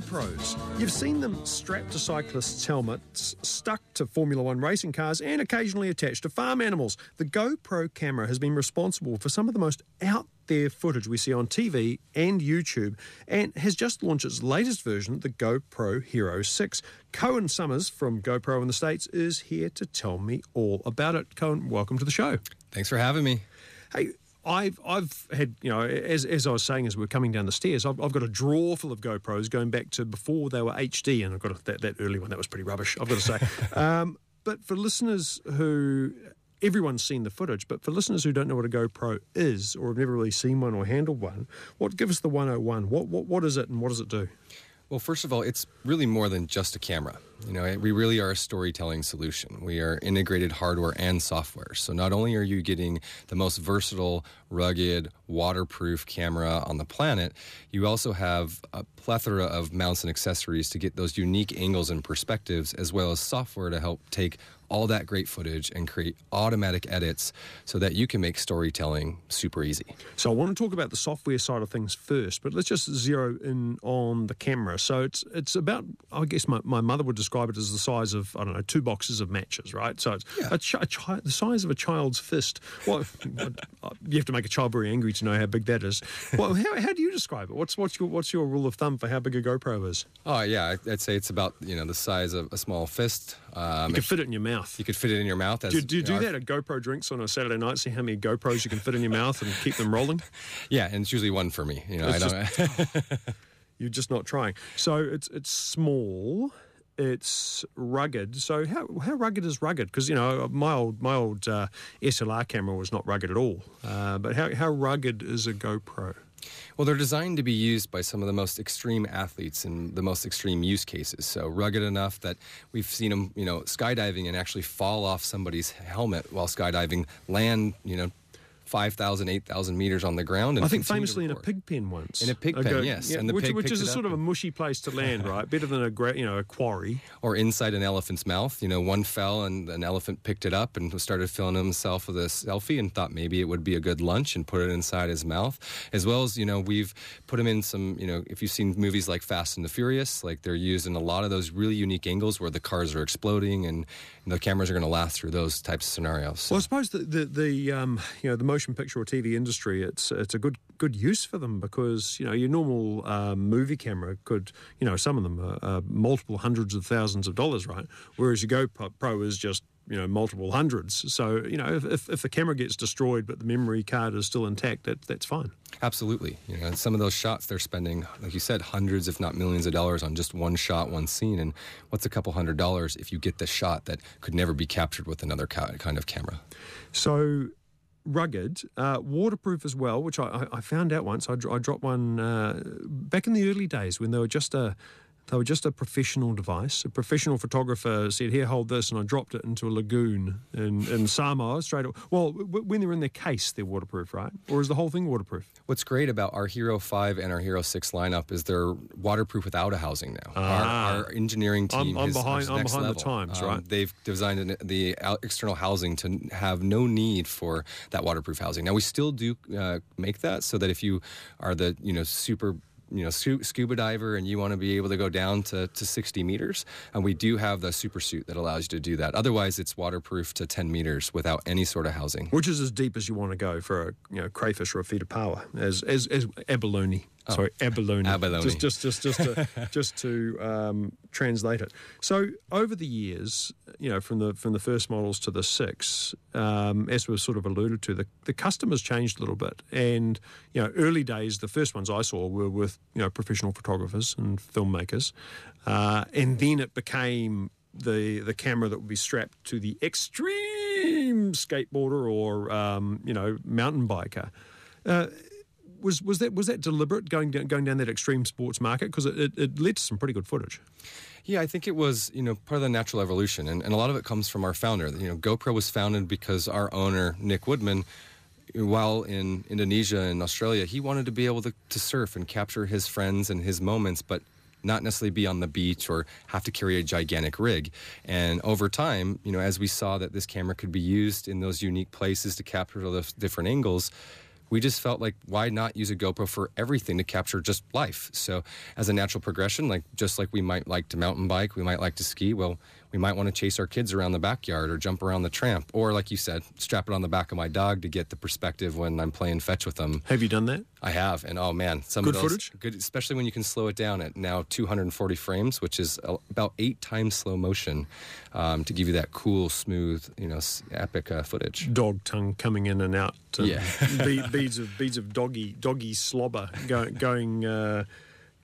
GoPros. You've seen them strapped to cyclists' helmets, stuck to Formula One racing cars, and occasionally attached to farm animals. The GoPro camera has been responsible for some of the most out there footage we see on TV and YouTube and has just launched its latest version, the GoPro Hero 6. Cohen Summers from GoPro in the States is here to tell me all about it. Cohen, welcome to the show. Thanks for having me. Hey, I've I've had you know as, as I was saying as we are coming down the stairs, I've, I've got a drawer full of GoPros going back to before they were HD, and I've got a, that that early one that was pretty rubbish. I've got to say. um, but for listeners who everyone's seen the footage, but for listeners who don't know what a GoPro is or have never really seen one or handled one, what give us the 101? What what what is it and what does it do? Well, first of all, it's really more than just a camera. You know, we really are a storytelling solution. We are integrated hardware and software. So not only are you getting the most versatile, rugged, waterproof camera on the planet, you also have a plethora of mounts and accessories to get those unique angles and perspectives, as well as software to help take all that great footage and create automatic edits so that you can make storytelling super easy. So I want to talk about the software side of things first, but let's just zero in on the camera. So it's it's about I guess my, my mother would describe it as the size of I don't know two boxes of matches, right? So it's yeah. a, ch- a chi- the size of a child's fist. Well, you have to make a child very angry to know how big that is. Well, how, how do you describe it? What's what's your what's your rule of thumb for how big a GoPro is? Oh yeah, I'd say it's about you know the size of a small fist. Um, you can fit it in your mouth. You could fit it in your mouth. As, do, do you do that at GoPro drinks on a Saturday night? See how many GoPros you can fit in your mouth and keep them rolling. Yeah, and it's usually one for me. You know, I don't. you're just not trying. So it's it's small it's rugged. So how how rugged is rugged? Because you know my old my old uh, SLR camera was not rugged at all. Uh, but how how rugged is a GoPro? Well, they're designed to be used by some of the most extreme athletes in the most extreme use cases. So rugged enough that we've seen them, you know, skydiving and actually fall off somebody's helmet while skydiving, land, you know, 5,000, 8,000 meters on the ground. I think famously in a pig pen once. In a pig pen, yes. Yeah, and the which, pig which is a sort of a mushy place to land, right? Better than a you know a quarry. Or inside an elephant's mouth. You know, one fell and an elephant picked it up and started filling himself with a selfie and thought maybe it would be a good lunch and put it inside his mouth. As well as you know, we've put him in some. You know, if you've seen movies like Fast and the Furious, like they're used in a lot of those really unique angles where the cars are exploding and the cameras are going to last through those types of scenarios. So. Well, I suppose the the, the um, you know the motion picture or TV industry, it's it's a good good use for them because you know your normal uh, movie camera could you know some of them are, are, multiple hundreds of thousands of dollars, right? Whereas your GoPro is just you know multiple hundreds. So you know if, if the camera gets destroyed but the memory card is still intact, that that's fine. Absolutely. You know, some of those shots they're spending, like you said, hundreds, if not millions of dollars on just one shot, one scene. And what's a couple hundred dollars if you get the shot that could never be captured with another kind of camera? So rugged, uh, waterproof as well, which I, I, found out once. I, I dropped one uh, back in the early days when they were just a they were just a professional device. A professional photographer said, "Here, hold this," and I dropped it into a lagoon in, in Samoa straight. Away. Well, w- when they're in their case, they're waterproof, right? Or is the whole thing waterproof? What's great about our Hero Five and our Hero Six lineup is they're waterproof without a housing now. Ah. Our, our, engineering team I'm, I'm is behind. I'm behind level. the times, um, right? They've designed an, the external housing to have no need for that waterproof housing. Now we still do uh, make that so that if you are the you know super you know scuba diver and you want to be able to go down to, to 60 meters and we do have the super suit that allows you to do that. Otherwise it's waterproof to 10 meters without any sort of housing. Which is as deep as you want to go for a you know crayfish or a feet of paua as as, as abalone Oh. Sorry, abalone. Abalone. Just, just, just, just to, just to um, translate it. So over the years, you know, from the from the first models to the six, um, as we've sort of alluded to, the, the customers changed a little bit. And you know, early days, the first ones I saw were with you know professional photographers and filmmakers, uh, and then it became the the camera that would be strapped to the extreme skateboarder or um, you know mountain biker. Uh, was was that was that deliberate going down, going down that extreme sports market because it, it, it, led to some pretty good footage. Yeah, I think it was you know part of the natural evolution, and, and a lot of it comes from our founder. You know, GoPro was founded because our owner Nick Woodman. While in Indonesia and Australia, he wanted to be able to, to surf and capture his friends and his moments, but not necessarily be on the beach or have to carry a gigantic rig. And over time, you know, as we saw that this camera could be used in those unique places to capture those different angles, we just felt like why not use a GoPro for everything to capture just life? So, as a natural progression, like just like we might like to mountain bike, we might like to ski. Well, we might want to chase our kids around the backyard or jump around the tramp, or like you said, strap it on the back of my dog to get the perspective when I'm playing fetch with them. Have you done that? I have, and oh man, some good of those footage, good, especially when you can slow it down at now 240 frames, which is about eight times slow motion, um, to give you that cool, smooth, you know, epic uh, footage. Dog tongue coming in and out. And Yeah. be- beads of beads of doggy doggy slobber going going. Uh,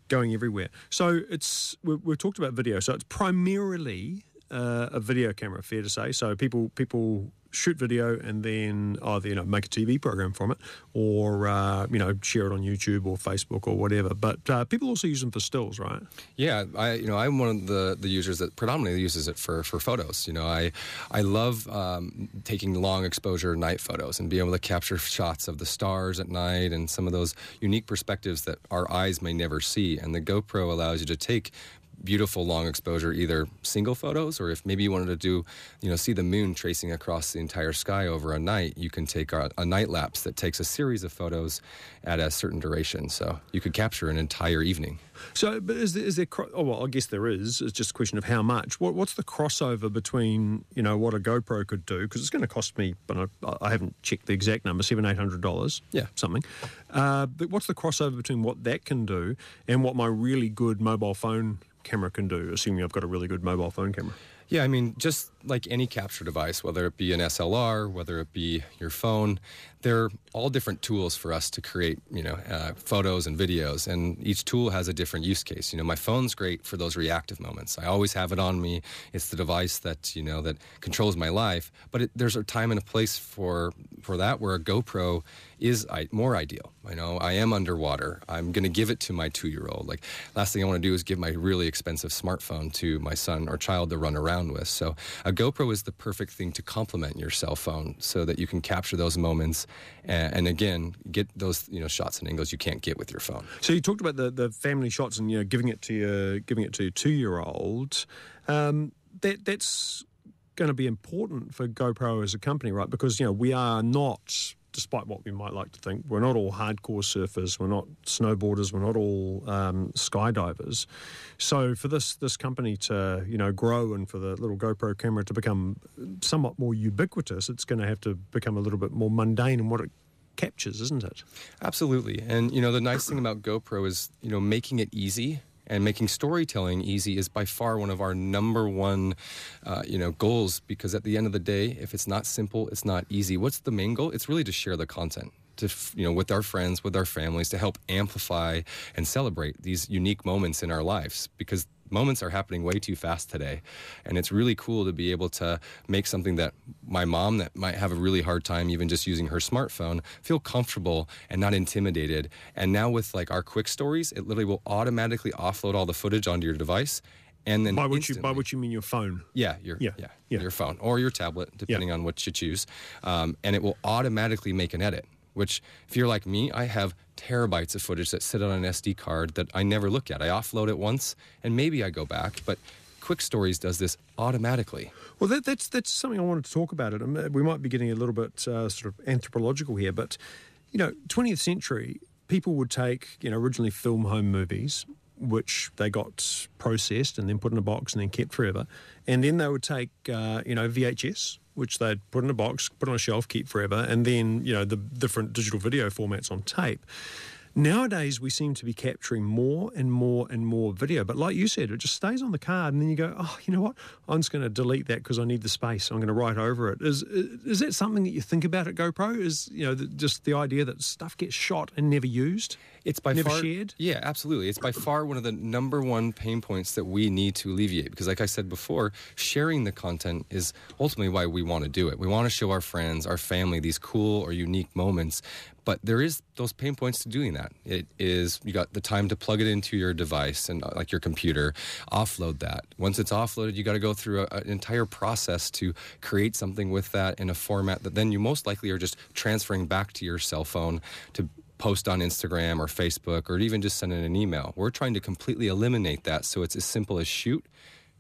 Going everywhere. So it's we, we've talked about video. So it's primarily uh, a video camera, fair to say. So people people shoot video and then either you know make a TV program from it, or uh, you know share it on YouTube or Facebook or whatever. But uh, people also use them for stills, right? Yeah, I you know I'm one of the, the users that predominantly uses it for, for photos. You know, I I love um, taking long exposure night photos and being able to capture shots of the stars at night and some of those unique perspectives that our eyes may never see. And the GoPro allows you to take beautiful long exposure either single photos or if maybe you wanted to do you know see the moon tracing across the entire sky over a night you can take a, a night lapse that takes a series of photos at a certain duration so you could capture an entire evening So, but is there, is there oh, well, I guess there is. It's just a question of how much. What, what's the crossover between, you know, what a GoPro could do? Because it's going to cost me, but I, I haven't checked the exact number, seven, eight hundred dollars. Yeah. Something. Uh, but what's the crossover between what that can do and what my really good mobile phone camera can do, assuming I've got a really good mobile phone camera? Yeah, I mean, just like any capture device, whether it be an SLR, whether it be your phone, they're all different tools for us to create, you know, uh, photos and videos. And each tool has a different use case. You know, my phone's great for those reactive moments. I always have it on me. It's the device that you know that controls my life. But it, there's a time and a place for for that where a GoPro is I, more ideal. I know I am underwater. I'm going to give it to my two year old. Like, last thing I want to do is give my really expensive smartphone to my son or child to run around with. So, a GoPro is the perfect thing to complement your cell phone so that you can capture those moments and, and again, get those you know shots and angles you can't get with your phone. So you talked about the, the family shots and you know giving it to your giving it to your two year old. Um, that that's going to be important for GoPro as a company, right? Because you know we are not, despite what we might like to think, we're not all hardcore surfers, we're not snowboarders, we're not all um, skydivers. So for this this company to you know grow and for the little GoPro camera to become somewhat more ubiquitous, it's going to have to become a little bit more mundane in what it captures, isn't it? Absolutely. And you know, the nice thing about GoPro is, you know, making it easy and making storytelling easy is by far one of our number one, uh, you know, goals. Because at the end of the day, if it's not simple, it's not easy. What's the main goal? It's really to share the content. To you know, with our friends, with our families, to help amplify and celebrate these unique moments in our lives. Because moments are happening way too fast today and it's really cool to be able to make something that my mom that might have a really hard time even just using her smartphone feel comfortable and not intimidated and now with like our quick stories it literally will automatically offload all the footage onto your device and then By which you by which you mean your phone. yeah, your Yeah, yeah, yeah. your phone or your tablet, depending on what you choose, um, and it will automatically make an edit. Which, if you're like me, I have terabytes of footage that sit on an SD card that I never look at. I offload it once, and maybe I go back, but Quick Stories does this automatically. Well, that, that's that's something I wanted to talk about. It. Um, We might be getting a little bit uh, sort of anthropological here, but you know, 20th century people would take you know originally film home movies, which they got processed and then put in a box and then kept forever, and then they would take uh, you know VHS. Which they'd put in a box, put on a shelf, keep forever, and then you know the different digital video formats on tape. Nowadays, we seem to be capturing more and more and more video. But like you said, it just stays on the card, and then you go, oh, you know what? I'm just going to delete that because I need the space. I'm going to write over it. Is is that something that you think about at GoPro? Is you know the, just the idea that stuff gets shot and never used? It's by Never far shared? Yeah, absolutely. It's by far one of the number one pain points that we need to alleviate because, like I said before, sharing the content is ultimately why we want to do it. We want to show our friends, our family, these cool or unique moments. But there is those pain points to doing that. It is you got the time to plug it into your device and uh, like your computer, offload that. Once it's offloaded, you got to go through a, an entire process to create something with that in a format that then you most likely are just transferring back to your cell phone to post on Instagram or Facebook or even just send in an email. We're trying to completely eliminate that so it's as simple as shoot,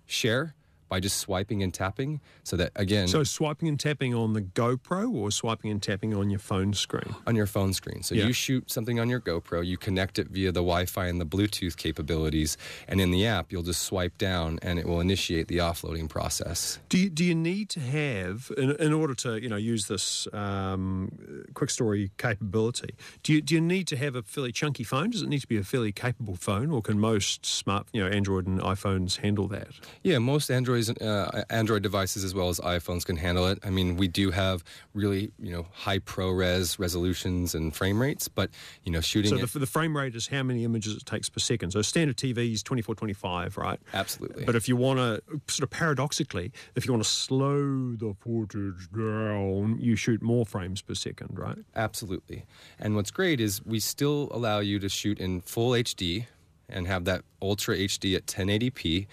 share. By just swiping and tapping. So that again, So swiping and tapping on the GoPro or swiping and tapping on your phone screen? on your phone screen. So Yeah. you shoot something on your GoPro, you connect it via the Wi-Fi and the Bluetooth capabilities, and in the app you'll just swipe down and it will initiate the offloading process. Do you, do you need to have, in, in order to you know use this um, quick story capability, do you, do you need to have a fairly chunky phone? Does it need to be a fairly capable phone, or can most smart you know Android and iPhones handle that? Yeah, most Androids, uh, Android devices as well as iPhones can handle it. I mean, we do have really you know high ProRes resolutions and frame rates, but you know shooting So it, the, the frame rate is how many images it takes per second. So standard TV is 24, 25, right? absolutely. But if you want to, sort of paradoxically, if you want to slow the footage down, you shoot more frames per second, right? Absolutely. And what's great is we still allow you to shoot in full HD and have that ultra HD at 1080p.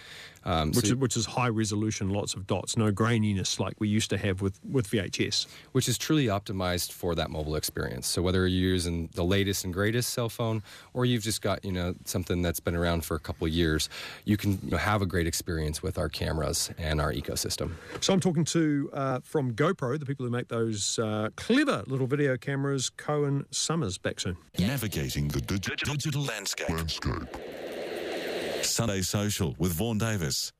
Um, Which so- is which is high resolution, lots of dots, no graininess like we used to have with with VHS. which is truly optimized for that mobile experience. So whether you're using the latest and greatest cell phone, or you've just got you know something that's been around for a couple of years, you can you know, have a great experience with our cameras and our ecosystem. So I'm talking to uh, from GoPro, the people who make those uh, clever little video cameras, Cohen Summers. Back soon. Navigating the dig- digital landscape. landscape. Sunday Social with Vaughan Davis.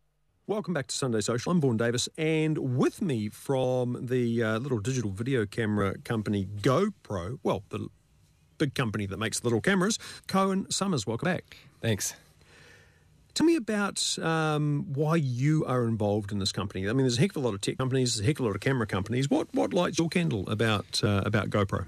Welcome back to Sunday Social. I'm Vaughan Davis, and with me from the uh, little digital video camera company GoPro, well, the big company that makes little cameras, Cohen Summers. Welcome back. Thanks. Tell me about um, why you are involved in this company. I mean, there's a heck of a lot of tech companies, there's a heck of a lot of camera companies. What what lights your candle about uh, about GoPro?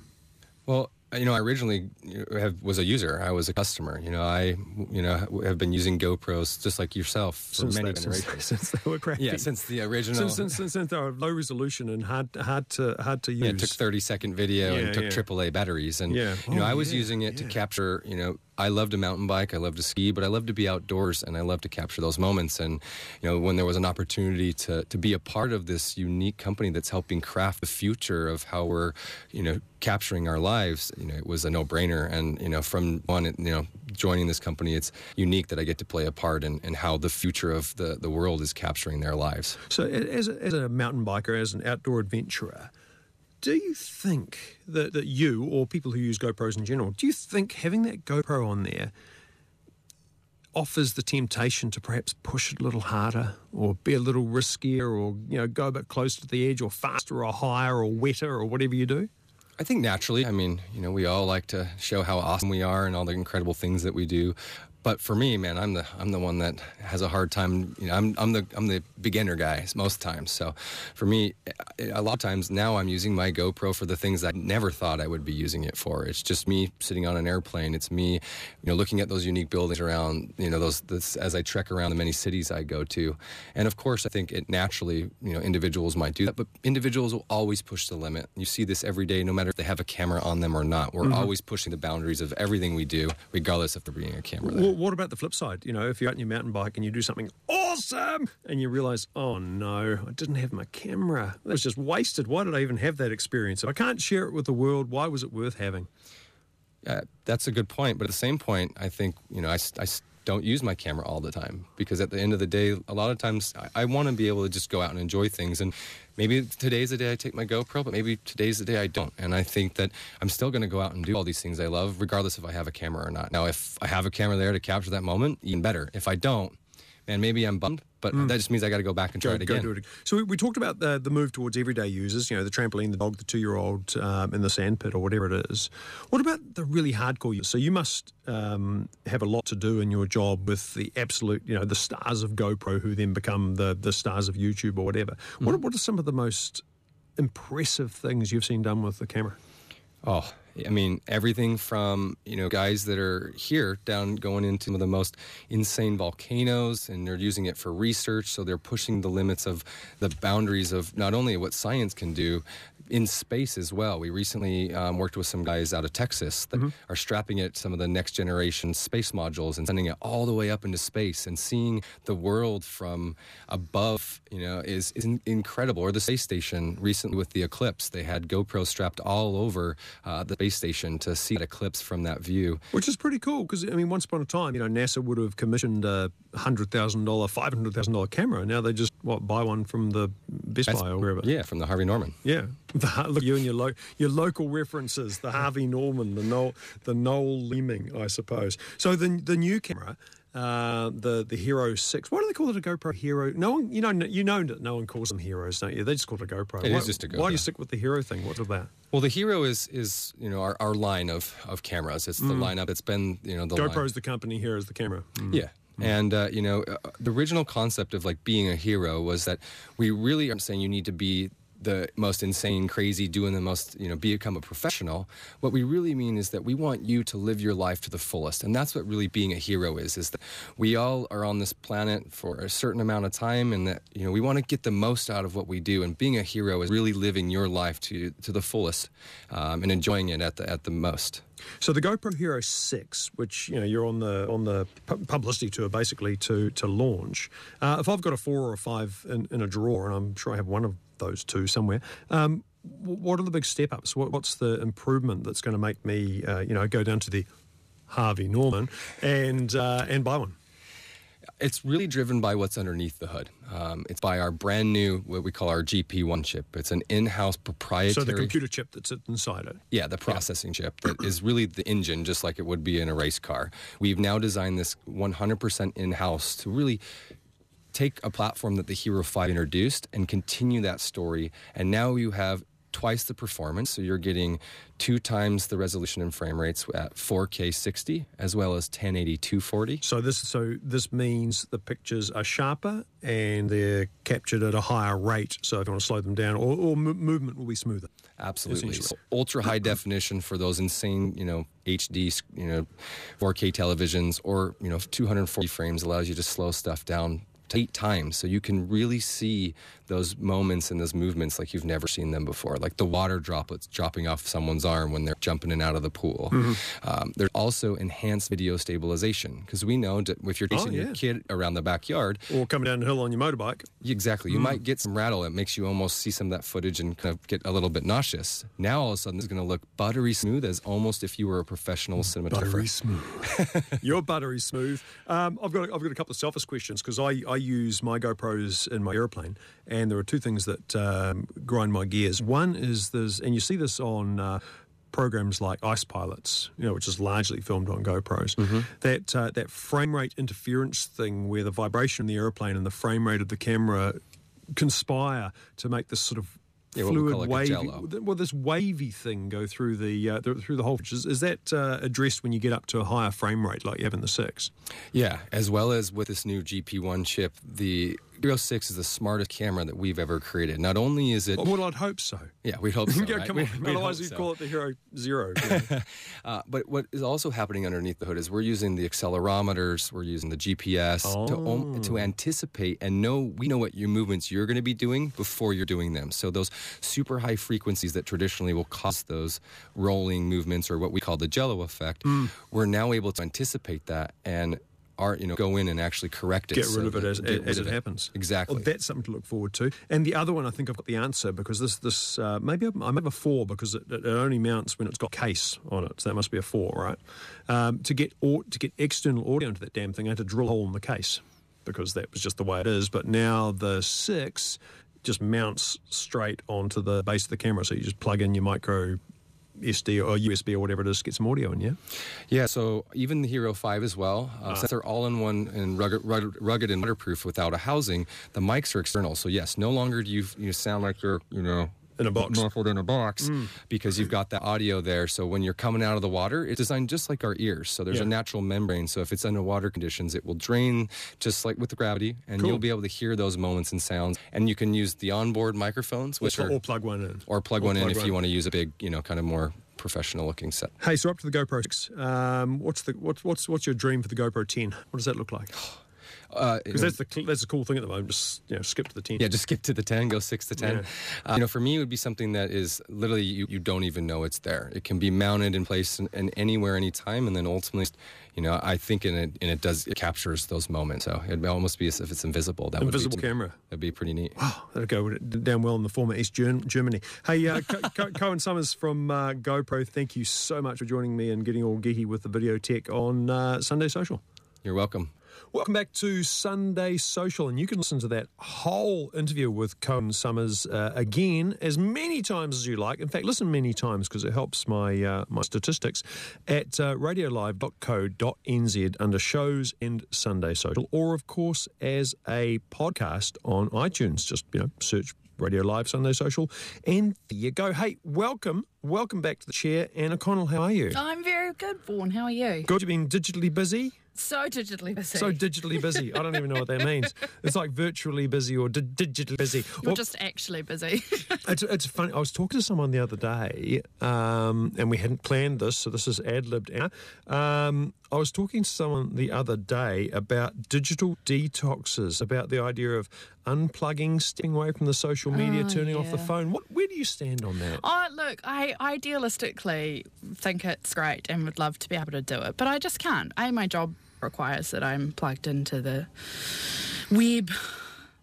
Well, you know, I originally have, was a user. I was a customer. You know, I you know have been using GoPros just like yourself for Since many since, generations. since they were crappy. yeah, since the original. since, since, since, since they were low resolution and hard hard to hard to use. Yeah, it took 30 second video Yeah, and took yeah. AAA batteries. And, Yeah. you know, Oh, I was using it to capture, you know, I love to mountain bike, I love to ski, but I love to be outdoors and I love to capture those moments. And, you know, when there was an opportunity to, to be a part of this unique company that's helping craft the future of how we're, you know, capturing our lives, you know, it was a no brainer. And, you know, from one, you know, joining this company, it's unique that I get to play a part in, in how the future of the, the world is capturing their lives. So, as a, as a mountain biker, as an outdoor adventurer, do you think that, that you or people who use GoPros in general, do you think having that GoPro on there offers the temptation to perhaps push it a little harder or be a little riskier or you know go a bit closer to the edge or faster or higher or wetter or whatever you do? I think naturally. I mean, you know, we all like to show how awesome we are and all the incredible things that we do. But for me, man, I'm the I'm the one that has a hard time. You know, I'm I'm the I'm the beginner guy most times. So, for me, a lot of times now I'm using my GoPro for the things I never thought I would be using it for. It's just me sitting on an airplane. It's me, you know, looking at those unique buildings around. You know, those this, as I trek around the many cities I go to. And of course, I think it naturally, you know, individuals might do that, but individuals will always push the limit. You see this every day, no matter if they have a camera on them or not. We're mm-hmm. always pushing the boundaries of everything we do, regardless if there being a camera there. Well, what about the flip side? You know, if you're out on your mountain bike and you do something awesome and you realize, oh no, I didn't have my camera. That was just wasted. Why did I even have that experience? If I can't share it with the world, why was it worth having? Uh, that's a good point. But at the same point, I think, you know, I, I don't use my camera all the time because at the end of the day, a lot of times I, I want to be able to just go out and enjoy things. And maybe today's the day I take my GoPro, but maybe today's the day I don't. And I think that I'm still going to go out and do all these things I love, regardless if I have a camera or not. Now, if I have a camera there to capture that moment, even better. If I don't, man, maybe I'm bummed, but that just means I got to go back and try Go, it go again. do it. So we, we talked about the, the move towards everyday users, you know, the trampoline, the dog, the two-year-old um, in the sandpit or whatever it is. What about the really hardcore users? So you must um, have a lot to do in your job with the absolute, you know, the stars of GoPro who then become the, the stars of YouTube or whatever. What, what are some of the most impressive things you've seen done with the camera? Oh, I mean, everything from, you know, guys that are here down going into some of the most insane volcanoes and they're using it for research. So they're pushing the limits of the boundaries of not only what science can do, in space as well. We recently um, worked with some guys out of Texas that are strapping it some of the next generation space modules and sending it all the way up into space and seeing the world from above. You know, is is in- incredible. Or the space station recently with the eclipse, they had GoPro strapped all over uh, the space station to see that eclipse from that view. Which is pretty cool because, I mean, once upon a time, you know, NASA would have commissioned a $100,000, $500,000 camera. Now they just, what, buy one from the Best Buy or wherever. Yeah, from the Harvey Norman. Yeah, the, look, you and your lo- your local references, the Harvey Norman, the Noel, the Noel Leeming, I suppose. So the the new camera, uh, the the Hero Six. Why do they call it a GoPro Hero? No one, you know, you know that no one calls them heroes, don't you? They just call it a GoPro. It why, is just a GoPro. Why do you GoPro. stick with the Hero thing? What's that? Well, the Hero is is you know our, our line of, of cameras. It's the lineup. It's been you know the line. GoPro's the company, Hero's the camera. Mm. Yeah. And uh, you know, uh, the original concept of like being a hero was that we really aren't saying you need to be the most insane, crazy, doing the most, you know, become a professional. What we really mean is that we want you to live your life to the fullest, and that's what really being a hero is. Is that we all are on this planet for a certain amount of time, and that you know we want to get the most out of what we do. And being a hero is really living your life to to the fullest um, and enjoying it at the at the most. So the GoPro Hero Six, which you know you're on the on the publicity tour basically to to launch. Uh, if I've got a four or a five in, in a drawer, and I'm sure I have one of those two somewhere. Um, what are the big step ups? What, what's the improvement that's going to make me, uh, you know, go down to the Harvey Norman and uh, and buy one? It's really driven by what's underneath the hood. Um, it's by our brand new, what we call our GP1 chip. It's an in-house proprietary. So the computer chip that's inside it. Yeah, the processing chip that is really the engine, just like it would be in a race car. We've now designed this 100% in house to really take a platform that the Hero 5 introduced and continue that story. And now you have twice the performance. So you're getting two times the resolution and frame rates at 4K 60 as well as 1080 240. So this so this means the pictures are sharper and they're captured at a higher rate. So if you want to slow them down, or, or mo- movement will be smoother. Absolutely. So ultra high definition for those insane, you know, HD, you know, 4K televisions or, you know, 240 frames allows you to slow stuff down eight times. So you can really see those moments and those movements like you've never seen them before, like the water droplets dropping off someone's arm when they're jumping in and out of the pool. Um, there's also enhanced video stabilization because we know that if you're chasing yeah. your kid around the backyard, Or coming down the hill on your motorbike. Exactly. You might get some rattle. It makes you almost see some of that footage and kind of get a little bit nauseous. Now all of a sudden it's going to look buttery smooth as almost if you were a professional cinematographer. Buttery smooth. You're buttery smooth. Um, I've got I've got a couple of selfish questions because I, I use my GoPros in my airplane, and there are two things that um, grind my gears. One is there's and you see this on. Uh, Programs like Ice Pilots, you know, which is largely filmed on GoPros, that uh, that frame rate interference thing, where the vibration in the airplane and the frame rate of the camera conspire to make this sort of Yeah, we fluid call like wavy, well, this wavy thing go through the uh, th- through the whole. Is, is that uh, addressed when you get up to a higher frame rate like you have in the six? Yeah, as well as with this new GP1 chip, the Hero 6 is the smartest camera that we've ever created. Not only is it, Well, I'd hope so. yeah, we hope so. Yeah, right? come on. we'd Otherwise, you'd so. call it the Hero Zero. know. Uh, but what is also happening underneath the hood is we're using the accelerometers, we're using the GPS to, om- to anticipate and know we know what your movements you're going to be doing before you're doing them. So those super high frequencies that traditionally will cause those rolling movements or what we call the jello effect, we're now able to anticipate that and are you know go in and actually correct it. Get so rid of it as, as of it happens. Exactly. Well, that's something to look forward to. And the other one, I think I've got the answer because this this uh, maybe I might have a four because it, it only mounts when it's got case on it. So that must be a four, right? Um, to get or, to get external audio into that damn thing, I had to drill a hole in the case because that was just the way it is. But now the six just mounts straight onto the base of the camera, so you just plug in your micro. SD or USB or whatever it is, get some audio in, yeah? Yeah, so even the Hero 5 as well, uh, since they're all in one and rugged, rugged, rugged and waterproof without a housing, the mics are external. So yes, no longer do you you sound like you're you know In a box. Mm. muffled in a box because you've got that audio there. So when you're coming out of the water, it's designed just like our ears. So there's Yeah. a natural membrane. So if it's underwater conditions, it will drain just like with the gravity, and Cool. you'll be able to hear those moments and sounds. And you can use the onboard microphones, which Or, are or plug one in. or plug Or one in if one. you want to use a big, you know, kind of more professional looking set. Hey, so up to the GoPro 6. Um, what's the what's what's what's your dream for the GoPro 10? What does that look like? Uh, Because that's the cl- that's the cool thing at the moment. Just you know, skip to the ten. Yeah, just skip to the 10, go 6 to 10. Yeah. Uh, you know, for me, it would be something that is literally you, you don't even know it's there. It can be mounted in place in, in anywhere, anytime, and then ultimately, you know, I think in it, and it does, it captures those moments. So it'd almost be as if it's invisible. That Invisible would be, camera. That'd be pretty neat. Oh, that'd go down well in the former East Germ- Germany. Hey, uh, Co- Cohen Summers from uh, GoPro, thank you so much for joining me and getting all geeky with the video tech on uh, Sunday Social. You're welcome. Welcome back to Sunday Social, and you can listen to that whole interview with Cohen Summers uh, again as many times as you like. In fact, listen many times because it helps my uh, my statistics at uh, radiolive.co.nz under shows and Sunday Social, or of course as a podcast on iTunes. Just you know, search Radio Live Sunday Social, and there you go. Hey, welcome, welcome back to the chair, Anna Connell. How are you? I'm very good, Vaughan. How are you? Good. You've been digitally busy. So digitally busy. So digitally busy. I don't even know what that means. It's like virtually busy or di- digitally busy. You're Well, just actually busy. it's, it's funny. I was talking to someone the other day, um, and we hadn't planned this, so this is ad libbed. Um, I was talking to someone the other day about digital detoxes, about the idea of unplugging, stepping away from the social media, Oh, turning off the phone. What, where do you stand on that? oh, look, I idealistically think it's great and would love to be able to do it, but I just can't. A, my job requires that I'm plugged into the web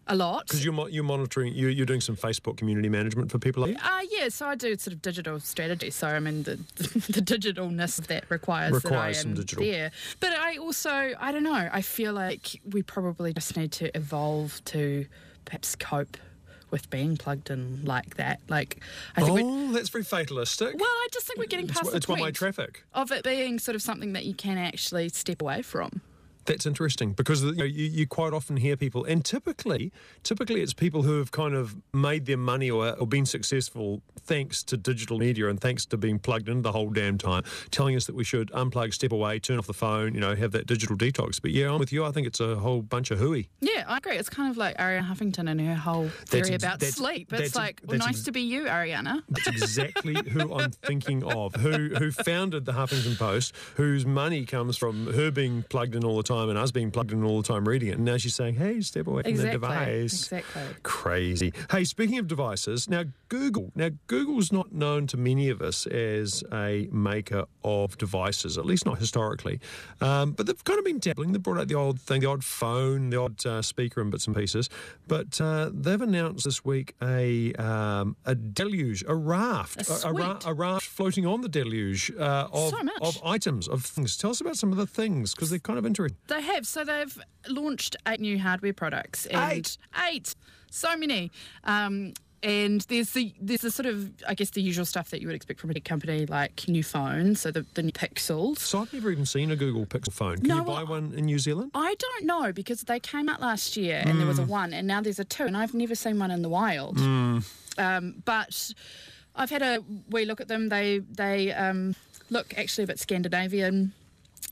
a lot. Because you're, mo- you're monitoring, you're, you're doing some Facebook community management for people like Uh, yeah, so I do sort of digital strategy. So I mean the the digitalness that requires, Requires that I some am digital. there. But I also I don't know. I feel like we probably just need to evolve to perhaps cope with being plugged in like that. Like I think Oh, that's very fatalistic. well, I just think we're getting it's past the it's point traffic. of it being sort of something that you can actually step away from. That's interesting because you, know, you, you quite often hear people, and typically, typically it's people who have kind of made their money or, or been successful thanks to digital media and thanks to being plugged in the whole damn time, telling us that we should unplug, step away, turn off the phone, you know, have that digital detox. But yeah, I'm with you. I think it's a whole bunch of hooey. Yeah, I agree. It's kind of like Arianna Huffington and her whole theory ex- about that's- sleep. It's ex- like, well, nice ex- to be you, Arianna. That's exactly who I'm thinking of. Who who founded the Huffington Post? Whose money comes from her being plugged in all the time and I was being plugged in all the time reading it. And now she's saying, "Hey, step away from Exactly. the device." Exactly. Crazy. Hey, speaking of devices, now Google. Now Google's not known to many of us as a maker of devices, at least not historically. Um, but they've kind of been dabbling. They brought out the old thing, the odd phone, the odd uh, speaker, and bits and pieces. But uh, they've announced this week a um, a deluge, a raft, A a, ra- suite. a raft floating on the deluge uh, of So of items of things. Tell us about some of the things because they're kind of interesting. They have. So they've launched eight new hardware products. And Eight? Eight. So many. Um, and there's the there's the sort of I guess the usual stuff that you would expect from a company like new phones, so the, the new Pixels. So I've never even seen a Google Pixel phone. Can No, you buy one in New Zealand? I don't know because they came out last year and there was a one and now there's a two and I've never seen one in the wild. Um, but I've had a wee look at them. They they um, look actually a bit Scandinavian.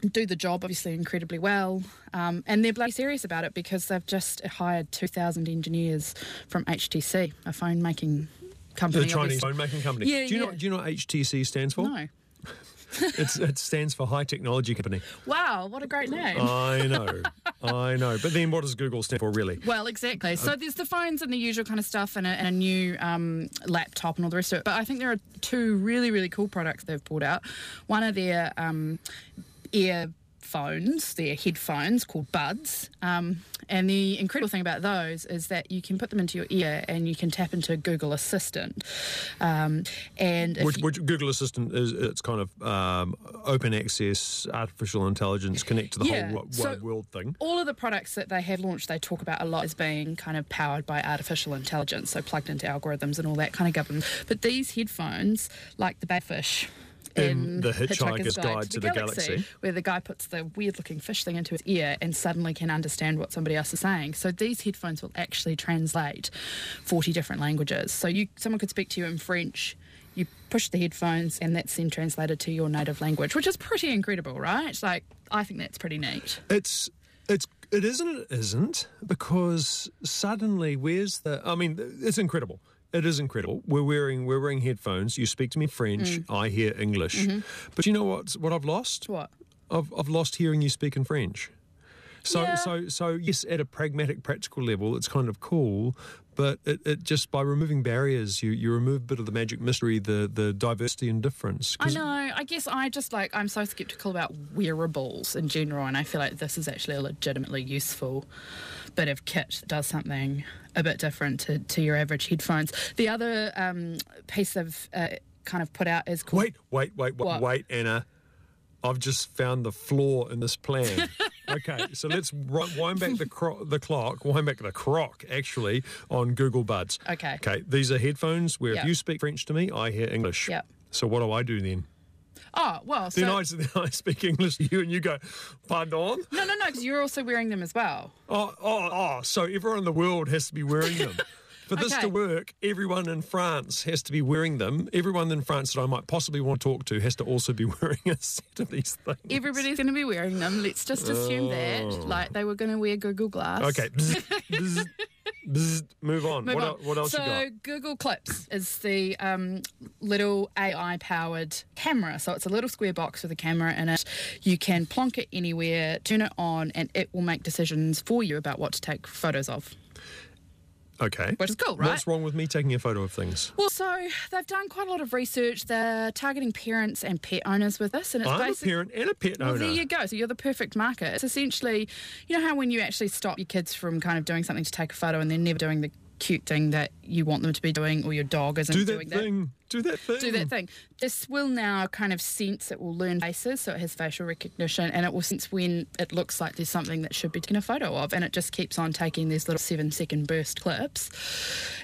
Do the job obviously incredibly well, um, and they're bloody serious about it because they've just hired two thousand engineers from HTC, a phone making company. The Chinese phone making company. Yeah, do you know do you know what HTC stands for? No, It's, it stands for High Technology Company. wow, what a great name! I know, I know. But then what does Google stand for really? Well, exactly. So there's the phones and the usual kind of stuff, and a, and a new um, laptop and all the rest of it. But I think there are two really, really cool products they've brought out. One of their um, earphones, their headphones called Buds. Um, and the incredible thing about those is that you can put them into your ear and you can tap into Google Assistant. Um, and Which, you- which Google Assistant is it's kind of um, open access, artificial intelligence, connect to the Yeah, whole wide so- world thing. all of the products that they have launched, they talk about a lot as being kind of powered by artificial intelligence, so plugged into algorithms and all that kind of governance. But these headphones, like the Babel fish. In The Hitchhiker's Guide to the Galaxy. where the guy puts the weird looking fish thing into his ear and suddenly can understand what somebody else is saying. So these headphones will actually translate 40 different languages. So you someone could speak to you in French, you push the headphones, and that's then translated to your native language, which is pretty incredible, right? Like, I think that's pretty neat. It's it's it isn't it isn't because suddenly where's the I mean it's incredible. It is incredible. We're wearing we're wearing headphones. You speak to me French. Mm. I hear English. Mm-hmm. But you know what? What I've lost? What? I've I've lost hearing you speak in French. So, Yeah. so, so yes, at a pragmatic, practical level, it's kind of cool. But it, it just by removing barriers, you, you remove a bit of the magic mystery, the the diversity and difference. I know. I guess I just like I'm so skeptical about wearables in general, and I feel like this is actually a legitimately useful bit of kit that does something a bit different to, to your average headphones. The other um, piece of uh, kind of put out is called Wait, wait, wait, wait, What? wait, Anna. I've just found the flaw in this plan. okay, so let's wind back the cro- the clock, wind back the croc actually on Google Buds. Okay. Okay, these are headphones where Yep. if you speak French to me, I hear English. Yep. So what do I do then? Oh well, so Then I, then I speak English to you and you go, pardon? no, no, no, because you're also wearing them as well. Oh, oh, oh, so everyone in the world has to be wearing them. For this Okay. to work, everyone in France has to be wearing them. Everyone in France that I might possibly want to talk to has to also be wearing a set of these things. Everybody's going to be wearing them. Let's just assume that, like they were going to wear Google Glass. Oh. Okay. Bzz, bzz, bzz. Move on. Move what, on. el- what else so you got? Google Clips is the um, little AI-powered camera. So it's a little square box with a camera in it. You can plonk it anywhere, turn it on, and it will make decisions for you about what to take photos of. Okay. Which is cool, right? What's wrong with me taking a photo of things? Well, so they've done quite a lot of research. They're targeting parents and pet owners with this, and it's I'm a parent and a pet Well, owner. there you go. So you're the perfect market. It's essentially, you know how when you actually stop your kids from kind of doing something to take a photo and they're never doing the cute thing that you want them to be doing, or your dog isn't Do doing that thing. Do that thing. do that thing. This will now kind of sense, it will learn faces, so it has facial recognition, and it will sense when it looks like there's something that should be taken a photo of, and it just keeps on taking these little seven second burst clips.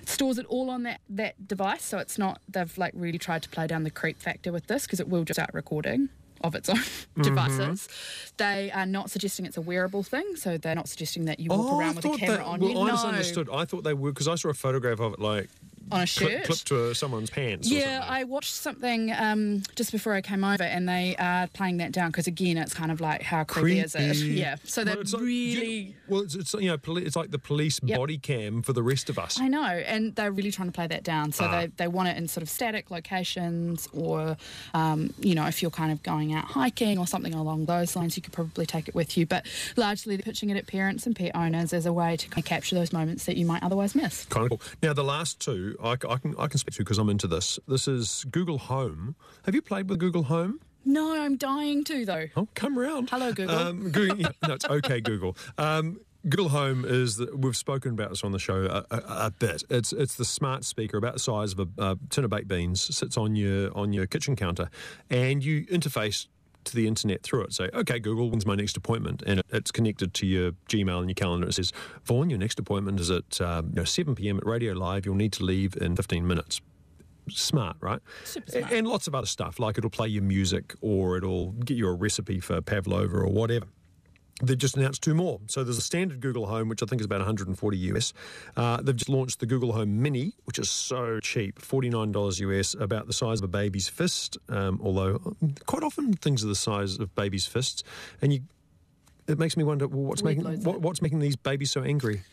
It stores it all on that, that device, so it's not, they've like really tried to play down the creep factor with this because it will just start recording. Of its own Mm-hmm. devices, they are not suggesting it's a wearable thing, so they're not suggesting that you walk Oh, I around with a camera that, on well, you. I no, misunderstood. I thought they were because I saw a photograph of it like on a clip, shirt. clipped to someone's pants. Yeah. I watched something um, just before I came over, and they are playing that down because again, it's kind of like how creepy, is it? Yeah, so Well, they're it's like- you- really. well, it's, it's you know, poli- it's like the police Yep. body cam for the rest of us. I know, and they're really trying to play that down. So Ah. they, they want it in sort of static locations, or um, you know, if you're kind of going out hiking or something along those lines, you could probably take it with you. But largely, they're pitching it at parents and pet owners as a way to kind of capture those moments that you might otherwise miss. Kind of cool. Now the last two, I, I can I can speak to because I'm into this. This is Google Home. Have you played with Google Home? No, I'm dying to though. Oh, come round. Hello, Google. Um, Google yeah, no, it's okay, Google. Um, Google Home is the, we've spoken about this on the show a, a, a bit. It's it's the smart speaker about the size of a, a tin of baked beans. Sits on your on your kitchen counter, and you interface to the internet through it. Say, okay, Google, when's my next appointment? And it's connected to your Gmail and your calendar. It says, Vaughan, your next appointment is at um, you know, 7 p.m. at Radio Live. You'll need to leave in 15 minutes smart, right? Super smart. And lots of other stuff, like it'll play your music or it'll get you a recipe for pavlova or whatever. They've just announced two more. So there's a standard Google Home, which I think is about 140 US. Uh, they've just launched the Google Home Mini, which is so cheap, $49 US, about the size of a baby's fist. Um, although uh, quite often things are the size of baby's fists, and you. It makes me wonder well, what's making what, what's making these babies so angry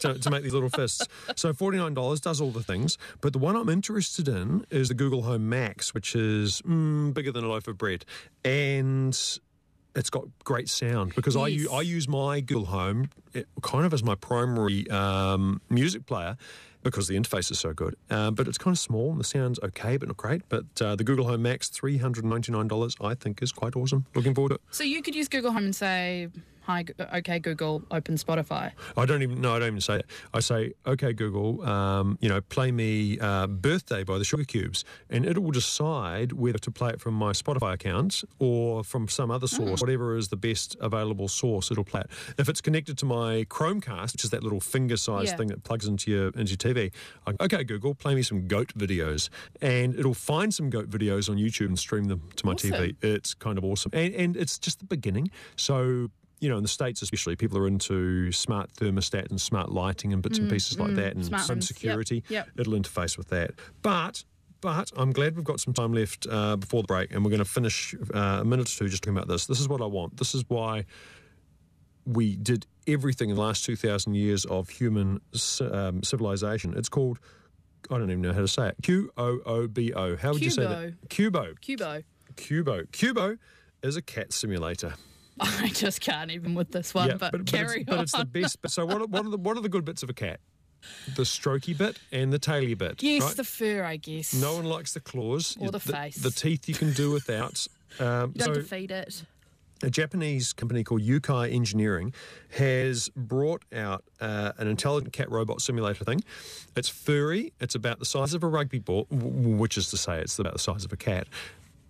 to, to make these little fists. So forty nine dollars does all the things, but the one I'm interested in is the Google Home Max, which is mm, bigger than a loaf of bread, and it's got great sound because I, Yes. I use my Google Home it, kind of as my primary um, music player because the interface is so good. Um, but it's kind of small and the sound's okay, but not great. But uh, the Google Home Max, $399, I think is quite awesome. Looking forward to it. So you could use Google Home and say, "Hi, okay, Google, open Spotify." I don't even no, I don't even say it. I say, okay, Google, um, you know, play me uh, "Birthday" by the Sugarcubes, and it will decide whether to play it from my Spotify account or from some other source, whatever is the best available source. It'll play it. If it's connected to my Chromecast, which is that little finger-sized Yeah. thing that plugs into your into your TV, I, okay, Google, play me some goat videos, and it'll find some goat videos on YouTube and stream them to my Awesome. TV. It's kind of awesome, and, and it's just the beginning. So you know, in the States especially, people are into smart thermostat and smart lighting and bits and pieces like that and Mm, home. Security. yep. It'll interface with that. But but I'm glad we've got some time left uh, before the break and we're going to finish uh, a minute or two just talking about this. This is what I want. This is why we did everything in the last 2,000 years of human um, civilization. It's called, I don't even know how to say it, Q O O B O. How would you say that? Qoobo. Qoobo. Qoobo. Qoobo is a cat simulator. I just can't even with this one, but, but, carry it's, but on. it's the best. bit. So what are, what are the what are the good bits of a cat? The strokey bit and the taily bit. yes, right? the fur, I guess. no one likes the claws Or the the, face. The teeth you can do without. Um, you don't so defeat it. a Japanese company called Yukai Engineering has brought out uh, an intelligent cat robot simulator thing. It's furry. It's about the size of a rugby ball, w- which is to say, it's about the size of a cat.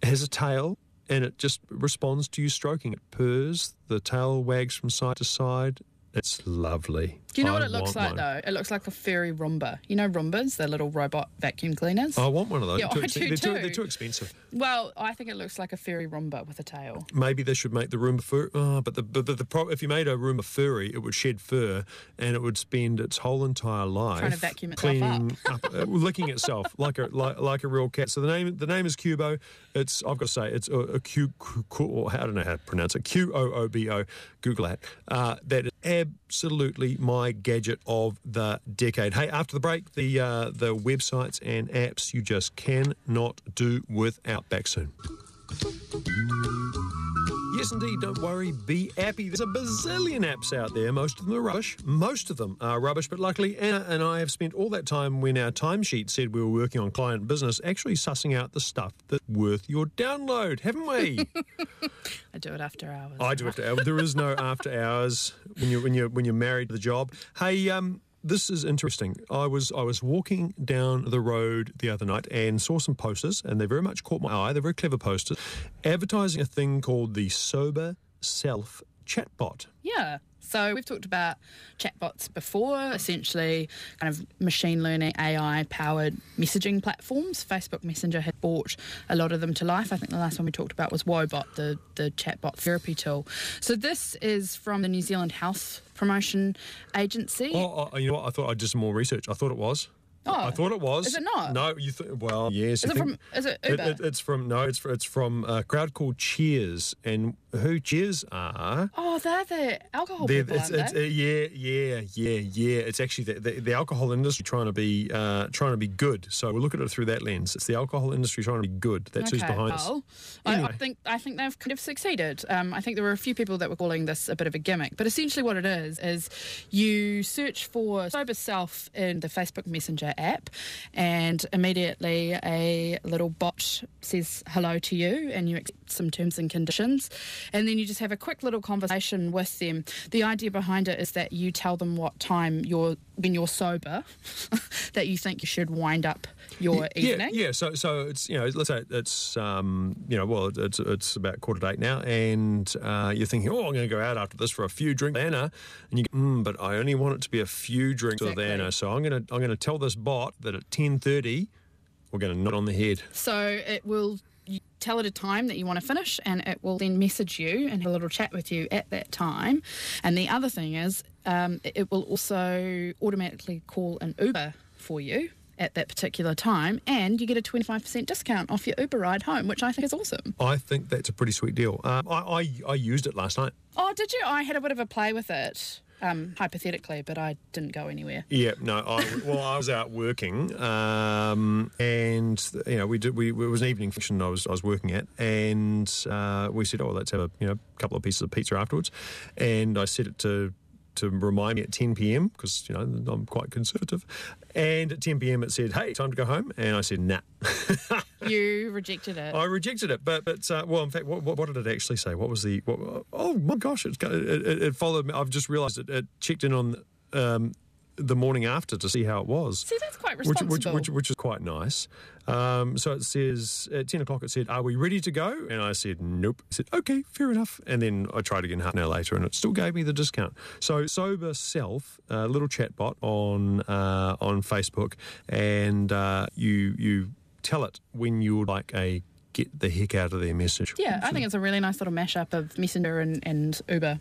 It has a tail, and it just responds to you stroking. It purrs. The tail wags from side to side. It's lovely. Do you know I what it looks like one. though? It looks like a furry Roomba. You know Roombas, they're little robot vacuum cleaners. I want one of those. Yeah, Too I do they're, too, they're too expensive. Well, I think it looks like a furry Roomba with a tail. Maybe they should make the Roomba fur. Oh, but the but the, the pro- if you made a Roomba furry, it would shed fur and it would spend its whole entire life Trying to vacuum itself cleaning up, uh, licking itself like a like, like a real cat. So the name the name is Qoobo. It's I've got to say it's a, a Q, Q, Q I don't know how to pronounce it. Q O O B O. Google that. Uh, that is absolutely my gadget of the decade. Hey, after the break, the uh, the websites and apps you just cannot do without. Back soon. Yes, indeed. Don't worry. Be happy. There's a bazillion apps out there. Most of them are rubbish. Most of them are rubbish. But luckily, Anna and I have spent all that time when our timesheet said we were working on client business actually sussing out the stuff that's worth your download, haven't we? I do it after hours. I do it after hours. There is no after hours when you're when you're when you're married to the job. Hey, um, this is interesting. I was I was walking down the road the other night and saw some posters, and they very much caught my eye. They're very clever posters, advertising a thing called the Sober Self chatbot. Yeah. So we've talked about chatbots before, essentially kind of machine learning, AI powered messaging platforms. Facebook Messenger had brought a lot of them to life. I think the last one we talked about was Woebot, the, the chatbot therapy tool. So this is from the New Zealand Health Promotion Agency. Oh, oh, you know what? I thought I did some more research. I thought it was. Oh, I thought it was. is it not? No, you th- well, yes. Is it from- is it It, Uber? it, it's from no, it's it's from a crowd called Cheers, and who Cheers are? Oh, they're the alcohol They're- people, it's, aren't it's, they? uh, yeah, yeah, yeah, yeah. It's actually the, the, the alcohol industry trying to be uh, trying to be good. So we look at it through that lens. It's the alcohol industry trying to be good. That's who's Okay, behind us. well, I, I think I think they've kind of succeeded. Um, I think there were a few people that were calling this a bit of a gimmick, but essentially what it is is you search for sober self in the Facebook Messenger app, and immediately a little bot says hello to you, and you some terms and conditions, and then you just have a quick little conversation with them. The idea behind it is that you tell them what time you're when you're sober that you think you should wind up your Yeah, evening. yeah. So, so it's you know, let's say it's um, you know, well, it's it's about quarter to eight now, and uh, you're thinking, oh, I'm going to go out after this for a few drinks, Anna, and you, go, mm, but I only want it to be a few drinks with Anna, so I'm going to I'm going to tell this bot that at ten thirty, we're going to knock on the head. So it will tell it a time that you want to finish, and it will then message you and have a little chat with you at that time. And the other thing is, um, it will also automatically call an Uber for you at that particular time, and you get a twenty five percent discount off your Uber ride home, which I think is awesome. I think that's a pretty sweet deal. Um, I, I I used it last night. Oh, did you? I had a bit of a play with it, um, hypothetically, but I didn't go anywhere. Yeah, no. I, well, I was out working, um, and you know, we did. We it was an evening function I was I was working at, and uh, we said, "Oh, let's have a you know couple of pieces of pizza afterwards," and I set it to to remind me at 10 p.m. because you know I'm quite conservative, and at 10 p.m. it said, "Hey, time to go home," and I said, "Nah." You rejected it. I rejected it, but but uh, well, in fact, what, what, what did it actually say? What was the? What, oh my gosh! It's, it, it, it followed me. I've just realised it, it checked in on um, the morning after to see how it was. See, that's quite Which, responsible. which, which, which is quite nice. Um, so it says at 10 o'clock, it said, Are we ready to go? And I said, Nope. It said, Okay, fair enough. And then I tried again half an hour later and it still gave me the discount. So Sober Self, a little chatbot on uh, on Facebook, and uh, you you tell it when you would like a get the heck out of their message. Yeah, I think it's a really nice little mashup of Messenger and, and Uber.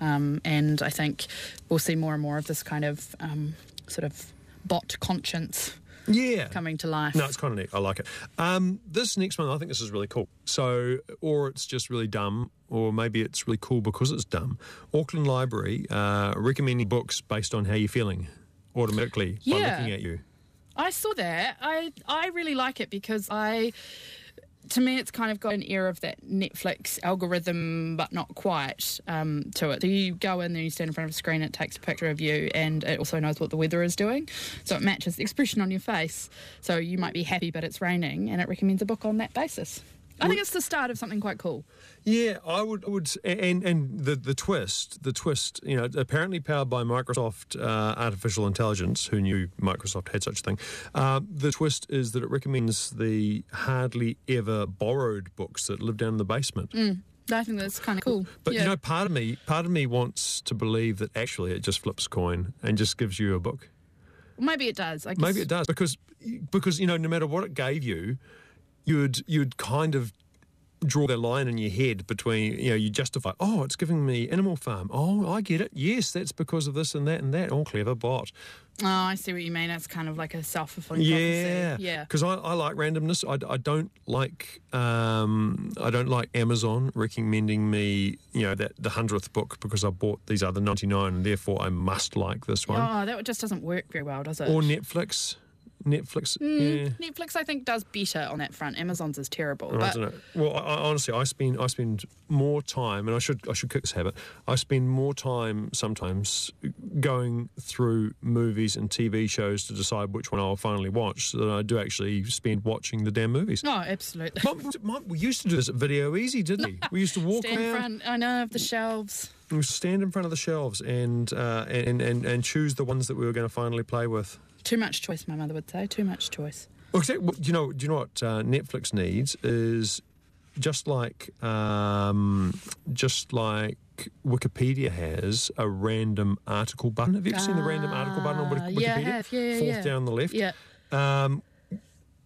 Um, and I think we'll see more and more of this kind of um, sort of bot conscience Yeah. coming to life. No, it's kind of neat. I like it. Um, this next one, I think this is really cool. So, or it's just really dumb, or maybe it's really cool because it's dumb. Auckland Library uh, recommending books based on how you're feeling automatically by looking at you. I saw that. I I really like it because I to me, it's kind of got an air of that Netflix algorithm, but not quite um, to it. So you go in there, you stand in front of a screen, it takes a picture of you, and it also knows what the weather is doing. So it matches the expression on your face. So you might be happy, but it's raining, and it recommends a book on that basis. I think it's the start of something quite cool. Yeah, I would, I would, and and the the twist, the twist, you know, apparently powered by Microsoft uh, artificial intelligence. Who knew Microsoft had such a thing? Uh, the twist is that it recommends the hardly ever borrowed books that live down in the basement. I think that's kind of cool. But yeah. you know, part of me, part of me wants to believe that actually it just flips coin and just gives you a book. maybe it does. I guess. Maybe it does because because you know no matter what it gave you, you'd you'd kind of draw that line in your head between you know you justify oh it's giving me Animal Farm oh I get it yes that's because of this and that and that all clever bot Oh, I see what you mean. It's kind of like a self-fulfilling yeah prophecy. Yeah. because I, I like randomness I, I don't like um, I don't like Amazon recommending me you know that the hundredth book because I bought these other 99 and therefore I must like this one Oh, that just doesn't work very well, does it? or Netflix Netflix Mm, yeah Netflix, I think, does better on that front. Amazon's is terrible. I but don't know. Well, I, I, honestly, I spend I spend more time, and I should I should kick this habit. I spend more time sometimes going through movies and TV shows to decide which one I'll finally watch, than I do actually spend watching the damn movies. no, absolutely. Mum, Mum, we used to do this at Video Ezy, didn't we? We used to walk Stand in around, front, I know, of the shelves. we stand in front of the shelves and, uh, and and and choose the ones that we were going to finally play with. Too much choice, my mother would say. Too much choice. Well, exactly. well, Do you know? Do you know what uh, Netflix needs is just like um, just like Wikipedia has a random article button. Have you ever seen the random article button on Ah, Wikipedia? yeah, I have. Yeah, yeah, Fourth yeah. down the left. Yeah. Um,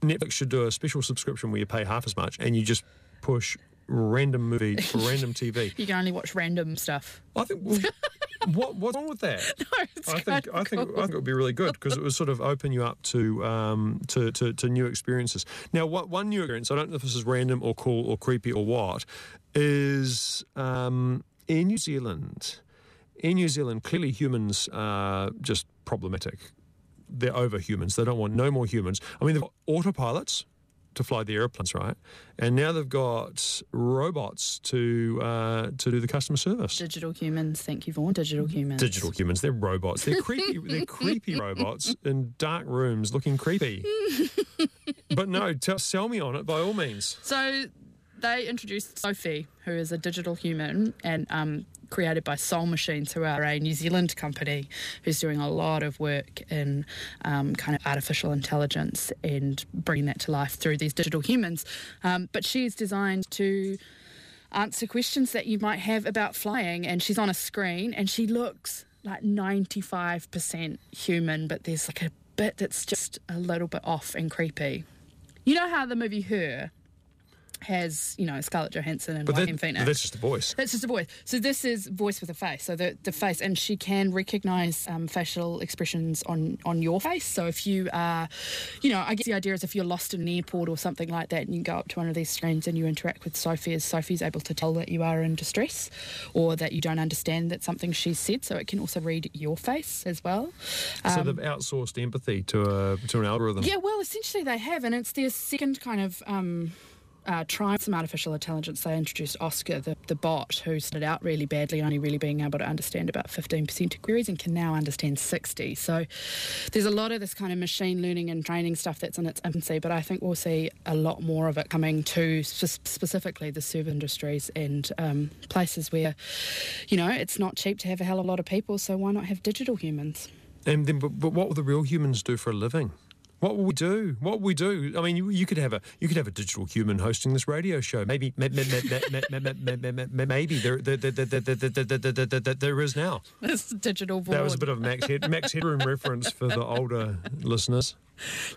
Netflix should do a special subscription where you pay half as much and you just push random movie for random TV. You can only watch random stuff. I think. Well, what what's wrong with that? No, I think I think cool. I think it would be really good because it would sort of open you up to, um, to to to new experiences. Now, what one new experience? I don't know if this is random or cool or creepy or what. Is um, in New Zealand. In New Zealand, clearly humans are just problematic. They're over humans. They don't want no more humans. I mean, they've got autopilots to fly the airplanes, right? And now they've got robots to uh, to do the customer service. Digital humans. Thank you, Vaughan. Digital humans. Digital humans, they're robots. They're creepy. they're creepy robots in dark rooms, looking creepy. but no, tell, sell me on it by all means. So they introduced Sophie, who is a digital human and um, created by Soul Machines, who are a New Zealand company who's doing a lot of work in um, kind of artificial intelligence and bringing that to life through these digital humans. Um, but she's designed to answer questions that you might have about flying. And she's on a screen and she looks like 95% human, but there's like a bit that's just a little bit off and creepy. You know how the movie Her has, you know, Scarlett Johansson and But Joaquin that, Phoenix? but that's just a voice. That's just a voice. So this is voice with a face. So the, the face, and she can recognise um, facial expressions on on your face. So if you are, you know, I guess the idea is if you're lost in an airport or something like that, and you go up to one of these screens and you interact with Sophie, as Sophie's able to tell that you are in distress or that you don't understand that something she said. So it can also read your face as well. so they've outsourced empathy to a to an algorithm. Yeah, well, essentially they have, and it's their second kind of. Um, uh, trying some artificial intelligence, they introduced Oscar, the, the bot, who started out really badly, only really being able to understand about 15% of queries and can now understand 60. So there's a lot of this kind of machine learning and training stuff that's in its infancy, but I think we'll see a lot more of it coming to spe- specifically the service industries and um, places where, you know, it's not cheap to have a hell of a lot of people, so why not have digital humans? And then, but, but what will the real humans do for a living? What will we do? What will we do? I mean, you, you could have a you could have a digital human hosting this radio show. Maybe maybe there there, there, there, there is now. This digital board. That was a bit of a Max, Head, Max Headroom reference for the older listeners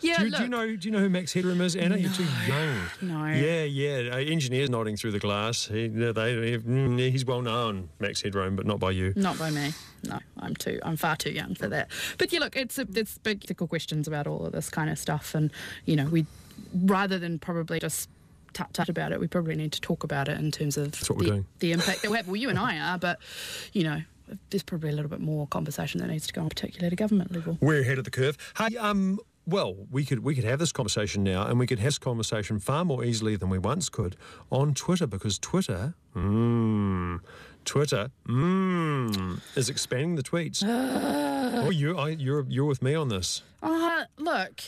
yeah, do, you, look, do you know? Do you know who Max Headroom is, Anna? You're too young. No. Yeah, yeah. Uh, engineers nodding through the glass. He, they, mm, he's well known, Max Headroom, but not by you. Not by me. No, I'm too. I'm far too young for that. But yeah, look, it's a, it's big ethical questions about all of this kind of stuff, and you know, we rather than probably just tut tut about it, we probably need to talk about it in terms of the, the impact that we have. Well, you and I are, but you know, there's probably a little bit more conversation that needs to go on, particularly at a government level. We're ahead of the curve. Hey, um, well, we could we could have this conversation now, and we could have this conversation far more easily than we once could on Twitter because Twitter, mm, Twitter, mm, is expanding the tweets. oh, you, I, you're you're with me on this. Uh, look.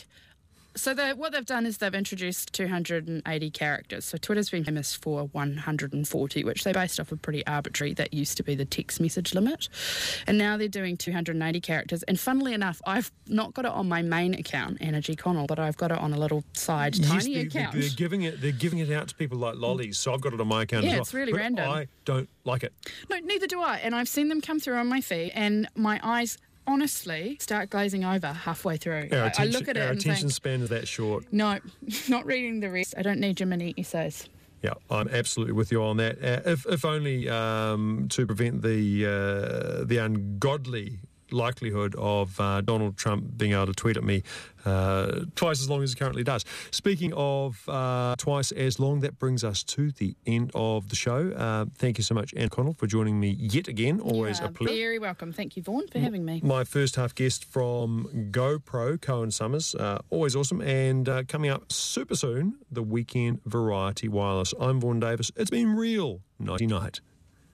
So what they've done is they've introduced 280 characters. So Twitter's been famous for 140, which they based off a pretty arbitrary. That used to be the text message limit, and now they're doing 280 characters. And funnily enough, I've not got it on my main account, Anna G Connell, but I've got it on a little side tiny they, account. They're giving it. They're giving it out to people like lollies. So I've got it on my account. Yeah, as well. it's really But random. I don't like it. No, neither do I. And I've seen them come through on my feed, and my eyes honestly start glazing over halfway through. Our I, I look at it our and attention think, span is that short. no, not reading the rest. I don't need your mini essays. Yeah, I'm absolutely with you on that. Uh, if, if only um, to prevent the uh, the ungodly likelihood of uh, Donald Trump being able to tweet at me uh, twice as long as he currently does. Speaking of uh, twice as long, that brings us to the end of the show. Uh, thank you so much, Anne Connell, for joining me yet again. Always a pleasure. Very welcome. Thank you, Vaughan, for having me. My first half guest from GoPro, Cohen Summers. Uh, always awesome. And uh, coming up super soon, the Weekend Variety Wireless. I'm Vaughan Davis. It's been real. Nighty night.